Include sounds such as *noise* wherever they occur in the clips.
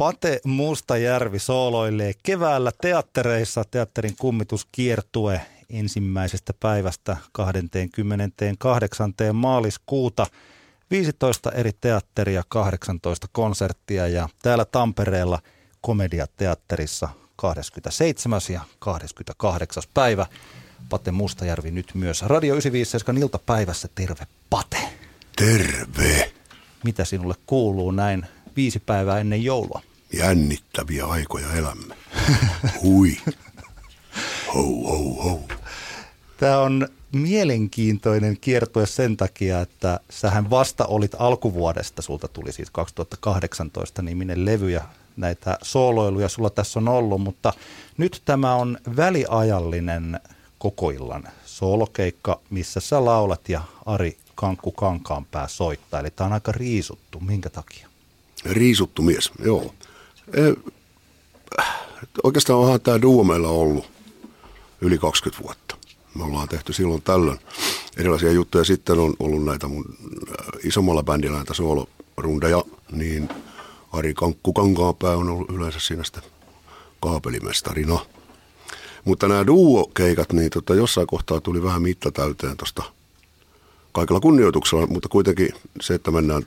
Pate Mustajärvi sooloilee keväällä teattereissa teatterin kummituskiertue ensimmäisestä päivästä 28. maaliskuuta. 15 eri teatteria, 18 konserttia ja täällä Tampereella komediateatterissa 27. ja 28. päivä. Pate Mustajärvi nyt myös Radio 957 iltapäivässä. Terve Pate. Terve. Mitä sinulle kuuluu näin viisi päivää ennen joulua? Jännittäviä aikoja elämme. Hui. Hou, hou, hou. Tämä on mielenkiintoinen kiertue sen takia, että sähän vasta olit alkuvuodesta, sulta tuli siis 2018 niminen levy ja näitä sooloiluja sulla tässä on ollut, mutta nyt tämä on väliajallinen kokoillan soolokeikka, missä sä laulat ja Ari Kankku Kankaanpää soittaa. Eli tämä on aika riisuttu. Minkä takia? Riisuttu mies, joo. E, oikeastaan onhan tämä duo meillä ollut yli 20 vuotta. Me ollaan tehty silloin tällöin erilaisia juttuja. Sitten on ollut näitä mun isommalla bändillä näitä soolorundeja, niin Ari Kankku Kankaanpää on ollut yleensä siinä sitten kaapelimestarina. Mutta nämä duo-keikat, niin tota, jossain kohtaa tuli vähän mitta täyteen tuosta kaikella kunnioituksella, mutta kuitenkin se, että mennään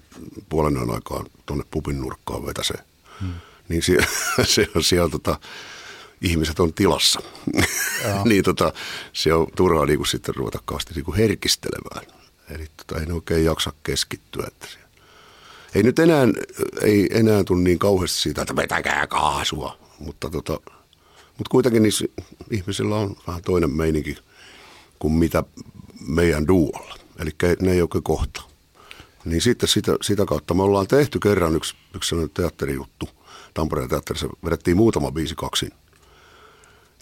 puolen aikaan tuonne pupin nurkkaan vetäsee, hmm. Niin se, *laughs* se on siellä tota, ihmiset on tilassa. *laughs* niin tota, se on turhaa niin kuin sitten ruveta kaasti niin kuin herkistelemään. Eli tota, ei ne oikein jaksa keskittyä. Että ei nyt enää, ei enää tule niin kauheasti siitä, että vetäkää kaasua, mutta tota, mutta kuitenkin niissä ihmisillä on vähän toinen meininki kuin mitä meidän duolla. Eli ne ei oikein kohta. Niin sitten sitä, sitä kautta me ollaan tehty kerran yksi, yksi sellainen teatterijuttu. Tampereen teatterissa vedettiin muutama biisi kaksin.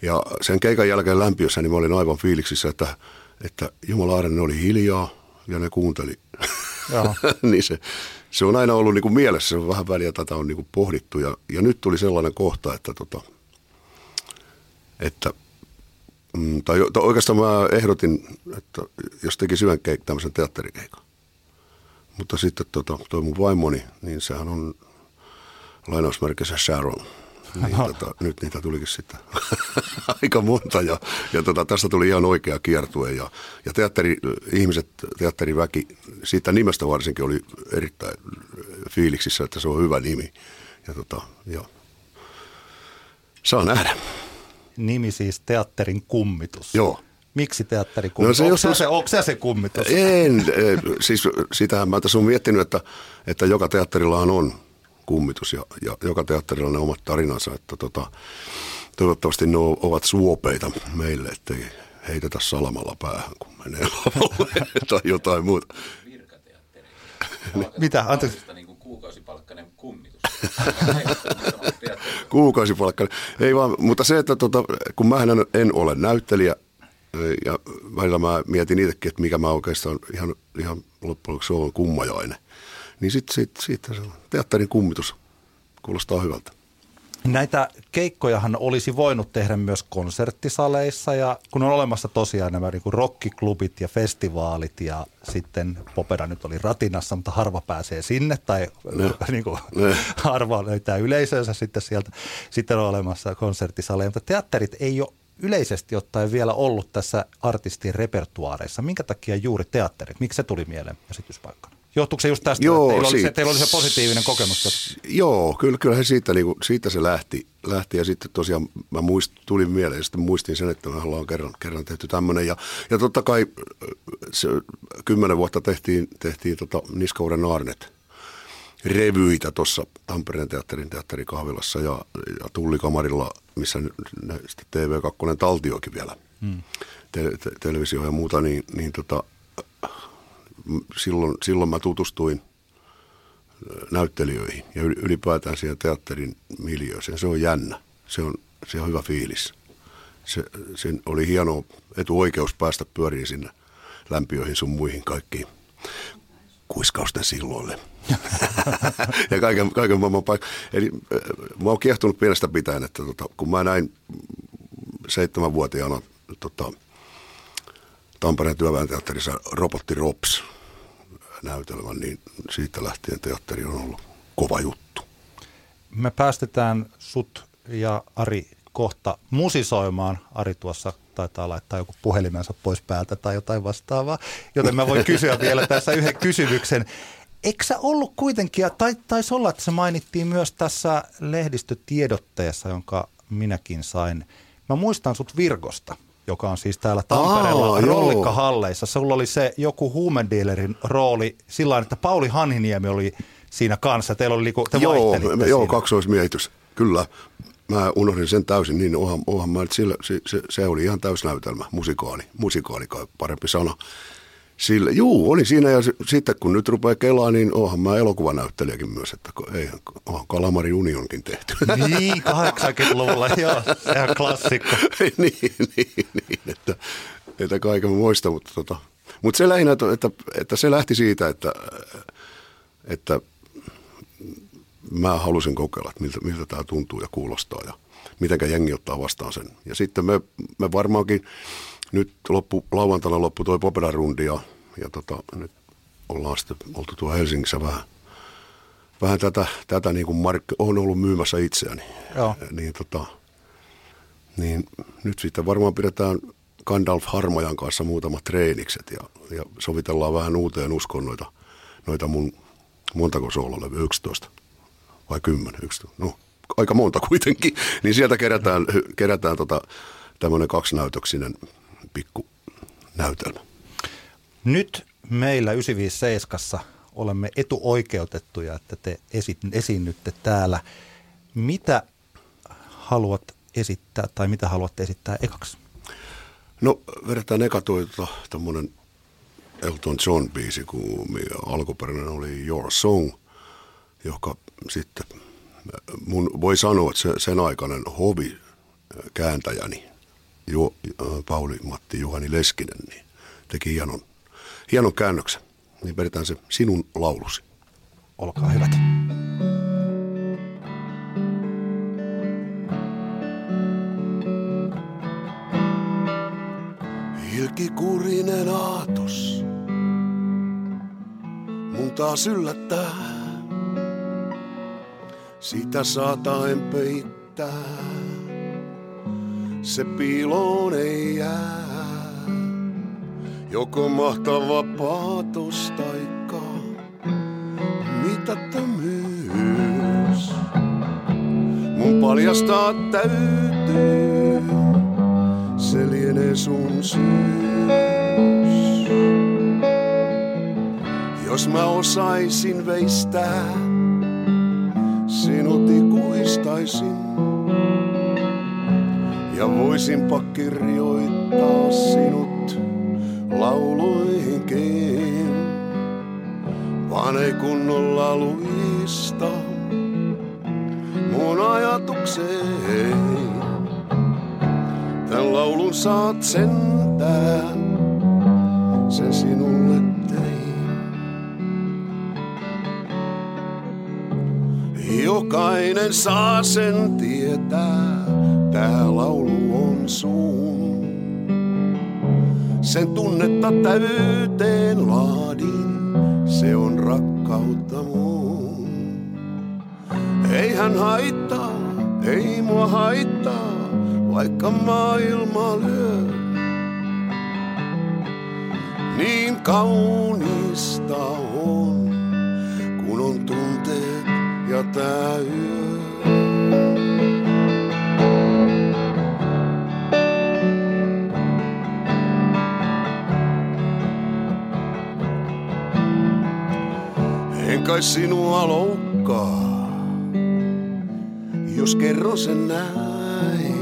Ja sen keikan jälkeen lämpiössä niin mä olin aivan fiiliksissä, että, että Jumala ne oli hiljaa ja ne kuunteli. *laughs* niin se, se on aina ollut niin kuin mielessä, se on vähän väliä tätä on niin kuin pohdittu. Ja, ja nyt tuli sellainen kohta, että tota, että mm, tai, tai oikeastaan mä ehdotin, että jos teki syvän keik, tämmöisen teatterikeikan. Mutta sitten tota, toi mun vaimoni, niin sehän on lainausmerkissä Sharon. Niin, tota, nyt niitä tulikin sitten *laughs* aika monta ja, ja tota, tästä tuli ihan oikea kiertue ja, ja teatteri, ihmiset, teatteriväki, siitä nimestä varsinkin oli erittäin fiiliksissä, että se on hyvä nimi. Ja, tota, ja saa nähdä nimi siis Teatterin kummitus. Joo. Miksi teatteri kummitus? No se, onko, se, onko se se kummitus? En, siis sitähän mä tässä olen miettinyt, että, että joka teatterillahan on kummitus ja, ja joka teatterilla ne omat tarinansa, että tota, toivottavasti ne ovat suopeita meille, ettei heitetä salamalla päähän, kun menee lavalle *laughs* tai jotain muuta. Mitä? Anteeksi. Niin kuin kuukausipalkkainen kummitus. *laughs* Kuukausipalkkainen. Ei vaan, mutta se, että tota, kun mä en ole näyttelijä, ja välillä mä mietin itsekin, että mikä mä oikeastaan ihan, ihan loppujen lopuksi on kummajainen. Niin sitten sit, sit, sit, teatterin kummitus kuulostaa hyvältä. Näitä keikkojahan olisi voinut tehdä myös konserttisaleissa ja kun on olemassa tosiaan nämä niin rockiklubit ja festivaalit ja sitten Popera nyt oli ratinassa, mutta harva pääsee sinne tai ne. *laughs* niin kuin, ne. harva löytää yleisönsä sitten sieltä. Sitten on olemassa konserttisaleja, mutta teatterit ei ole yleisesti ottaen vielä ollut tässä artistin repertuaareissa. Minkä takia juuri teatterit? Miksi se tuli mieleen esityspaikkana? Johtuuko se just tästä, joo, että teillä oli, se, teillä oli se positiivinen kokemus? Joo, kyllä, kyllä he siitä, niin kuin, siitä se lähti, lähti. Ja sitten tosiaan mä muist, tulin mieleen ja sitten muistin sen, että me ollaan kerran, kerran tehty tämmöinen. Ja, ja totta kai se, kymmenen vuotta tehtiin, tehtiin tota Niskauden Arnet revyitä tuossa Tampereen teatterin teatterikahvilassa ja, ja Tullikamarilla, missä sitten TV2 taltioikin vielä, hmm. te, te, televisio ja muuta, niin, niin tota, silloin, silloin mä tutustuin näyttelijöihin ja ylipäätään siihen teatterin miljööseen. Se on jännä. Se on, se on hyvä fiilis. Se, sen oli hieno etuoikeus päästä pyöriin sinne lämpiöihin sun muihin kaikkiin kuiskausten silloille. *laughs* ja kaiken, kaiken maailman paik- Eli mä oon kiehtunut pienestä pitäen, että tota, kun mä näin seitsemänvuotiaana tota, Tampereen työväenteatterissa Robotti Rops näytelmän, niin siitä lähtien teatteri on ollut kova juttu. me päästetään sut ja Ari kohta musisoimaan. Ari tuossa taitaa laittaa joku puhelimensa pois päältä tai jotain vastaavaa. Joten mä voin kysyä *laughs* vielä tässä yhden kysymyksen. Eikö sä ollut kuitenkin, tai taisi olla, että se mainittiin myös tässä lehdistötiedotteessa, jonka minäkin sain. Mä muistan sut Virgosta, joka on siis täällä Tampereella Aa, rollikkahalleissa. Sulla oli se joku huumedealerin rooli sillä että Pauli Hanhiniemi oli siinä kanssa. Teillä oli, te joo, vaihtelitte joo, kaksoismiehitys, kyllä. Mä unohdin sen täysin, niin onhan, onhan mä, että sillä, se, se, se, oli ihan täysnäytelmä, musikaali, musikaali kai parempi sana. Sillä, juu, oli siinä ja sitten kun nyt rupeaa kelaa, niin onhan mä elokuvanäyttelijäkin myös, että ei, onhan Kalamari Unionkin tehty. Niin, 80-luvulla, *laughs* joo, sehän on klassikko. *laughs* niin, niin, niin, että, että kaiken muista, mutta, tota, mutta se lähinnä, että, että, että se lähti siitä, että, että mä halusin kokeilla, että miltä, miltä tämä tuntuu ja kuulostaa ja mitenkä jengi ottaa vastaan sen. Ja sitten me, me varmaankin nyt loppu, lauantaina loppu toi Popera-rundi ja, ja tota, nyt ollaan sitten oltu tuo Helsingissä vähän, vähän tätä, tätä niin kuin mark, on ollut myymässä itseäni. Joo. Niin, tota, niin nyt sitten varmaan pidetään Gandalf Harmajan kanssa muutamat treenikset ja, ja sovitellaan vähän uuteen uskoon noita, noita mun montako soololevyä, 11 vai 10, 11, no aika monta kuitenkin, niin sieltä kerätään, kerätään tota, tämmöinen kaksnäytöksinen pikku näytelmä. Nyt meillä 957 olemme etuoikeutettuja, että te esi- esiinnytte täällä. Mitä haluat esittää tai mitä haluatte esittää ekaksi? No vedetään eka toi tota, tämmönen Elton John biisi, kun alkuperäinen oli Your Song, joka sitten mun voi sanoa, että se, sen aikainen hovi kääntäjäni Ju, äh, Pauli Matti Juhani Leskinen niin teki hienon, hienon käännöksen. Niin vedetään se sinun laulusi. Olkaa hyvät. Ilkikurinen aatos mun taas yllättää. Sitä saataen peittää, se piiloon ei jää. Joko mahtava paatos taikka mitättömyys. Mun paljastaa täytyy, se lienee sun syys. Jos mä osaisin veistää, sinut ikuistaisin. Ja voisinpa kirjoittaa sinut lauluihinkin. Vaan ei kunnolla luista mun ajatukseen. Tän laulun saat sentään, sen sinulle tein. Jokainen saa sen tietää, tää laulu on sun. Sen tunnetta täyteen laadin, se on rakkautta mun. Eihän haittaa, ei mua haittaa, vaikka maailma lyö. Niin kaunista on, kun on tunteet ja tää yö. Kai sinua loukkaa, jos kerron sen näin.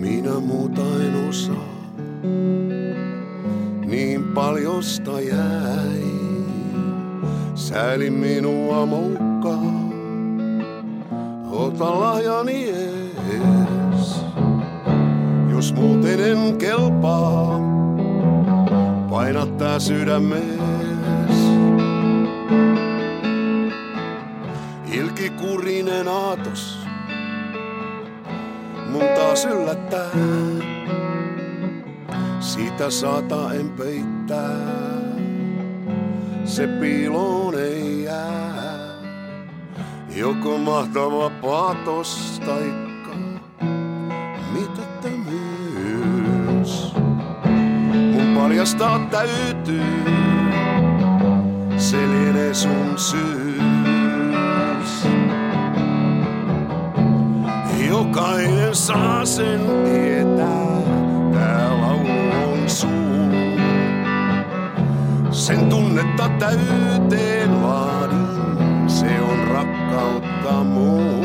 Minä muuta en osaa, niin paljosta jäi. Sääli minua moukkaa, ota lahjani ees. Jos muuten en kelpaa, paina tää sydämees. Ilkikurinen aatos, mun taas yllättää. Sitä saata en peittää, se piiloon ei jää. Joko mahtava patos taikka mitättömyys. Mun paljastaa täytyy, se lienee sun syys. Jokainen saa sen tietää, tää laulu on sun. Sen tunnetta täyteen vaadin, se on rakkautta muu.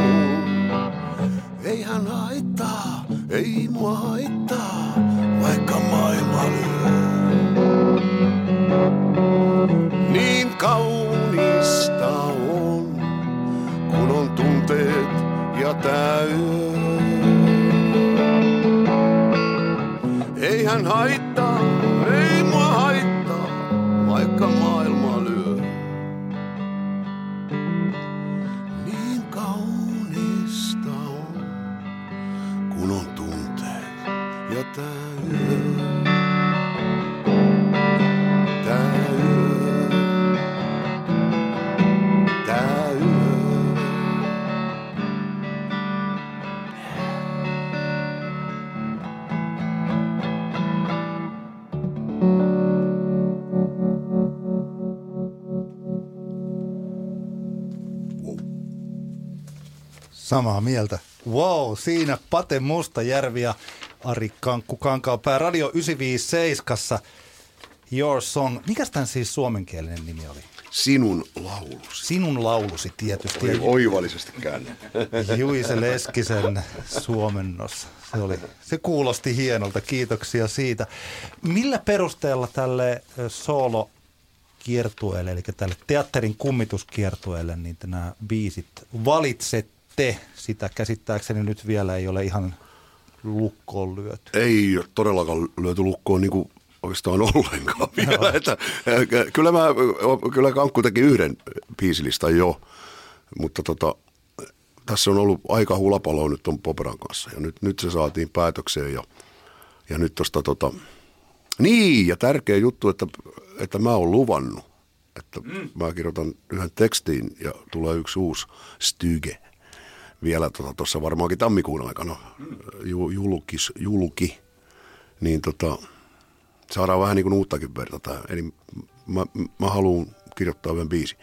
Ei hän haittaa, ei mua haittaa, vaikka maailma lyö. Ei hän haittaa, ei mua haittaa, vaikka maailma Samaa mieltä. Wow, siinä Pate Mustajärvi ja Ari Kankku Kankaapää Radio 957. Your Song. Mikäs tämän siis suomenkielinen nimi oli? Sinun laulusi. Sinun laulusi tietysti. Oli oivallisesti. *laughs* Juise Leskisen suomennos. Se, oli, se kuulosti hienolta, kiitoksia siitä. Millä perusteella tälle solo kiertueelle, eli tälle teatterin kummituskiertueelle, niin nämä biisit valitsette? Sitä käsittääkseni nyt vielä ei ole ihan lukkoon lyöty. Ei ole todellakaan lyöty lukkoon niin kuin oikeastaan ollenkaan vielä. Että, kyllä, mä, kyllä Kankku teki yhden biisilistan jo, mutta tota, tässä on ollut aika hulapalo nyt on Poperan kanssa. Ja nyt, nyt se saatiin päätökseen ja, ja nyt tosta tota, niin ja tärkeä juttu, että, että mä oon luvannut, että mm. mä kirjoitan yhden tekstiin ja tulee yksi uusi styge vielä tuossa tota, varmaankin tammikuun aikana ju, julkis, julki, niin tota, saadaan vähän niin kuin uuttakin verta tähän. Eli mä, mä haluan kirjoittaa yhden biisi.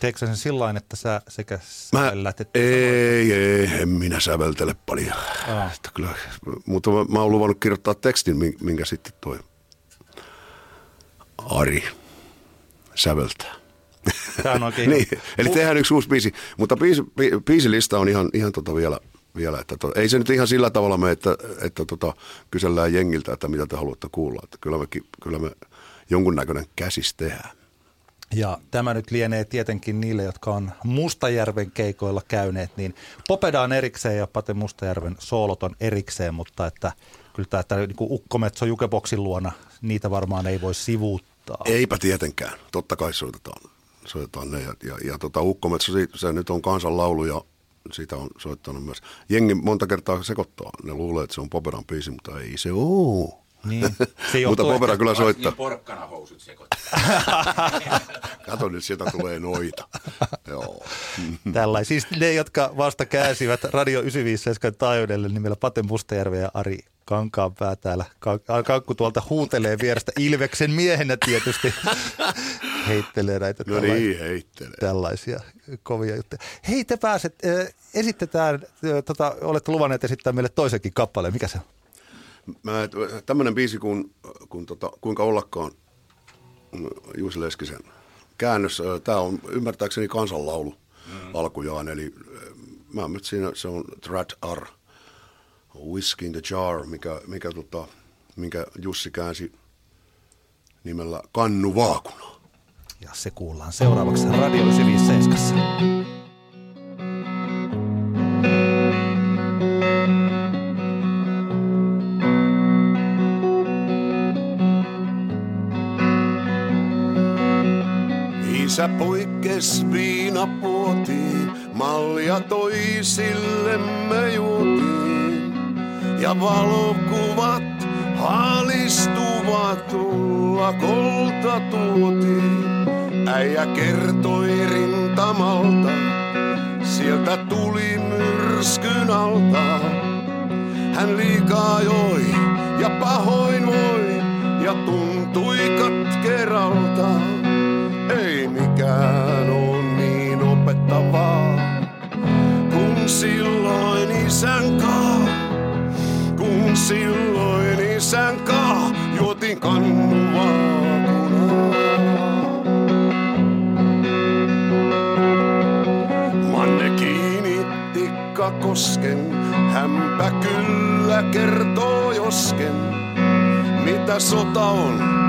Teekö sen sillä että sä sekä Mä, sävellät että ei, ei, en minä säveltele paljon. Että kyllä, mutta mä, mä oon luvannut kirjoittaa tekstin, min- minkä sitten toi Ari säveltää. Tämä on oikein *laughs* niin, eli tehdään yksi uusi biisi, mutta biisi, bi, biisilista on ihan, ihan tota vielä, vielä että to, ei se nyt ihan sillä tavalla mene, että, että tota, kysellään jengiltä, että mitä te haluatte kuulla. Että kyllä, me, kyllä me jonkunnäköinen käsis tehdään. Ja tämä nyt lienee tietenkin niille, jotka on Mustajärven keikoilla käyneet, niin Popeda on erikseen ja Pate Mustajärven soolot on erikseen, mutta että kyllä tämä, tämä niin Ukkometso Jukeboksin luona, niitä varmaan ei voi sivuuttaa. Eipä tietenkään, totta kai soitetaan, soitetaan ne. Ja, ja, ja tota, Ukkometso, se, nyt on kansanlaulu ja siitä on soittanut myös. Jengi monta kertaa sekoittaa, ne luulee, että se on Poperan biisi, mutta ei se ole. Niin, se *laughs* Mutta Popera kyllä soittaa. Ja porkkanahousut sekoittaa. *laughs* Kato nyt, sieltä tulee noita. *laughs* Joo. Tällä. Siis ne, jotka vasta käsivät Radio 957 taajuudelle nimellä Pate Mustajärvi ja Ari Kankaanpää täällä. Ka- Kankku tuolta huutelee vierestä Ilveksen miehenä tietysti. Heittelee näitä No tällaisia- niin, heittelee. tällaisia kovia juttuja. Hei, te pääset, äh, esitetään, äh, tota, olette luvanneet esittää meille toisenkin kappaleen. Mikä se on? Mä, tämmönen biisi kuin, kun, tota, Kuinka ollakaan mm, Juusi Leskisen käännös. Tämä on ymmärtääkseni kansanlaulu mm. alkujaan. Eli mä nyt siinä se on Threat R, Whiskey in the Jar, mikä, mikä tota, minkä Jussi käänsi nimellä Kannu Vaakuna. Ja se kuullaan seuraavaksi Radio 957. Isä poikkes viinapuotiin, malja toisillemme juotiin. Ja valokuvat haalistuvat tulla kolta tuotiin. Äijä kertoi rintamalta, Sieltä tuli myrskyn alta. Hän liikaa joi ja pahoin voi ja tuntui katkeralta. Ei mikään on niin opettavaa, kun silloin isän kaa, kun silloin isän kaa juotin kiinnitti kosken, hämpä kyllä kertoo josken, mitä sota on.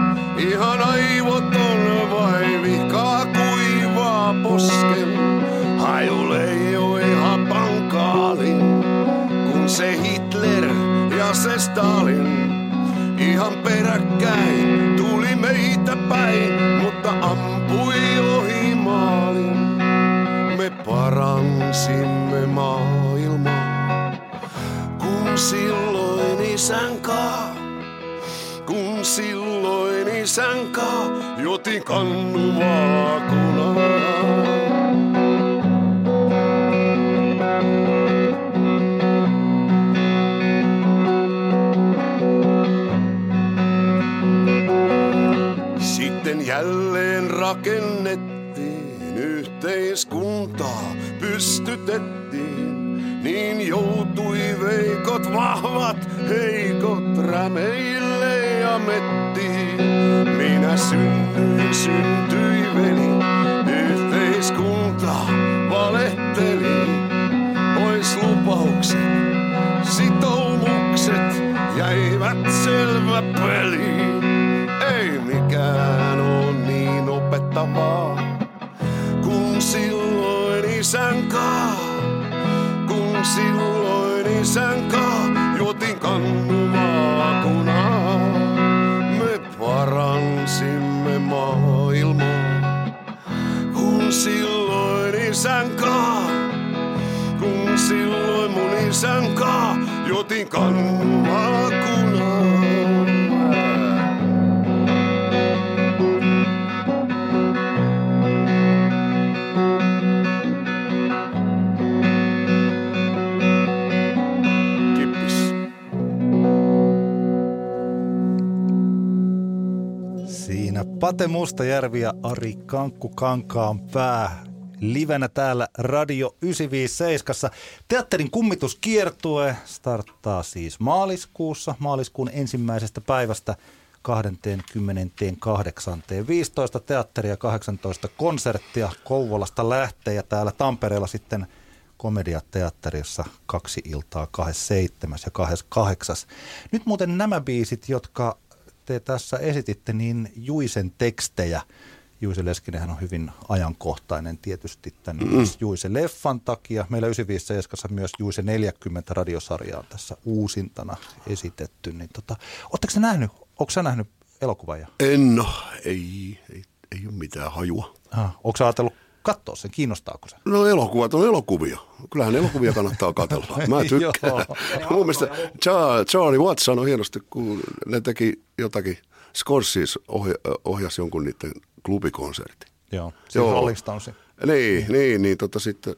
Ihan aivoton vai vikaa kuivaa posken. Haju leijoi hapankaalin, kun se Hitler ja se Stalin ihan peräkkäin tuli meitä päin, mutta ampui ohi maalin. Me paransimme maailmaa, kun silloin isän kaa, kun silloin isän kaa, jotin kannuvaakunaa. Sitten jälleen rakennettiin yhteiskuntaa, pystytettiin. Niin joutui veikot vahvat, heikot rämeille ja mettiin. Minä synnyin, syntyi veli, yhteiskunta valehteli. Pois lupaukset, sitoumukset jäivät selvä peliin. Ei mikään on niin opettavaa, kun silloin isän kaa, kun silloin isän kaa, juotin kannuvaakunaa. Paransimme maailmaa, kun silloin isän kaa, kun silloin mun isän kaa, juotin kannuvaakunaa. Kippis. Pate Mustajärvi ja Ari Kankku Kankaan pää livenä täällä Radio 957. Teatterin kummituskiertue starttaa siis maaliskuussa, maaliskuun ensimmäisestä päivästä 28. 15 teatteria, 18 konserttia Kouvolasta lähtee ja täällä Tampereella sitten komediateatterissa kaksi iltaa 27. ja 28. Nyt muuten nämä biisit, jotka te tässä esititte, niin Juisen tekstejä. Juise Leskinenhän on hyvin ajankohtainen tietysti tämän mm. Juise Leffan takia. Meillä 95 myös Juise 40 radiosarja on tässä uusintana esitetty. Niin tota, Oletteko nähnyt, onko sä nähnyt elokuvan? Ja? En no, ei, ei, ei ole mitään hajua. Ah, onko sä ajatellut katsoa sen, kiinnostaako se? No elokuvat on elokuvia. Kyllähän elokuvia kannattaa katsella. *laughs* Mä tykkään. *laughs* Mun mielestä Char- Charlie Watts sanoi hienosti, kun ne teki jotakin, Scorsese ohja, ohjasi jonkun niiden klubikonsertin. Joo. Rolling Stonesin. Niin, niin, niin tota sitten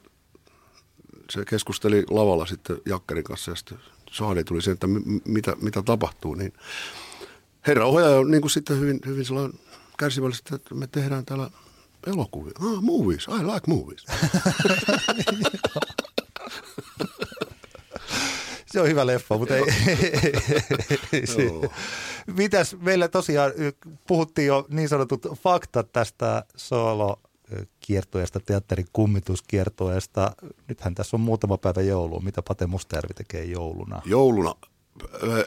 se keskusteli lavalla sitten Jakkarin kanssa ja sitten Charlie tuli sen, että m- mitä, mitä tapahtuu. Niin herra ohjaaja on niin kuin sitten hyvin, hyvin sellainen kärsivällisesti, että me tehdään täällä elokuvia. Ah, movies, I like movies. *laughs* Se on hyvä leffa, mutta ei. *laughs* Mitäs meillä tosiaan puhuttiin jo niin sanotut faktat tästä solo kiertueesta, teatterin kummituskiertueesta. Nythän tässä on muutama päivä joulua. Mitä Pate Mustajärvi tekee jouluna? Jouluna,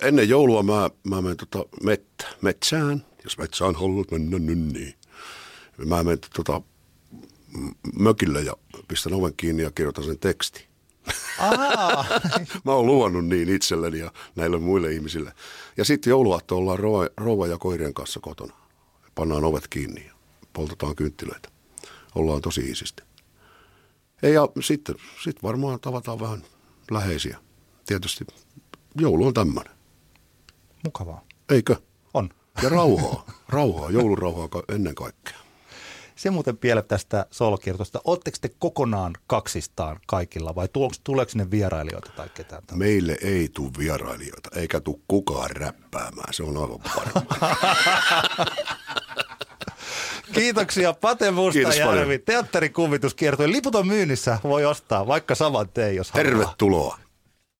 ennen joulua mä, mä menen tota mettä, metsään, jos metsään haluat mennä, niin, niin. Mä menen tota mökille ja pistän oven kiinni ja kirjoitan sen teksti. *laughs* Mä oon luvannut niin itselleni ja näille muille ihmisille. Ja sitten jouluaatto ollaan rouva, rouva ja koirien kanssa kotona. Pannaan ovet kiinni ja poltetaan kynttilöitä. Ollaan tosi iisisti. Ei, Ja sitten sit varmaan tavataan vähän läheisiä. Tietysti joulu on tämmöinen. mukavaa. Eikö? On. Ja rauhaa. Rauhaa, joulurauhaa ennen kaikkea. Se muuten vielä tästä solokiertosta. Oletteko te kokonaan kaksistaan kaikilla vai tuleeko sinne vierailijoita tai ketään? Meille ei tule vierailijoita, eikä tule kukaan räppäämään. Se on aivan varma. *laughs* Kiitoksia Pate Mustajärvi. Teatterikuvituskiertue. Liput on myynnissä, voi ostaa vaikka saman teen, jos Tervetuloa.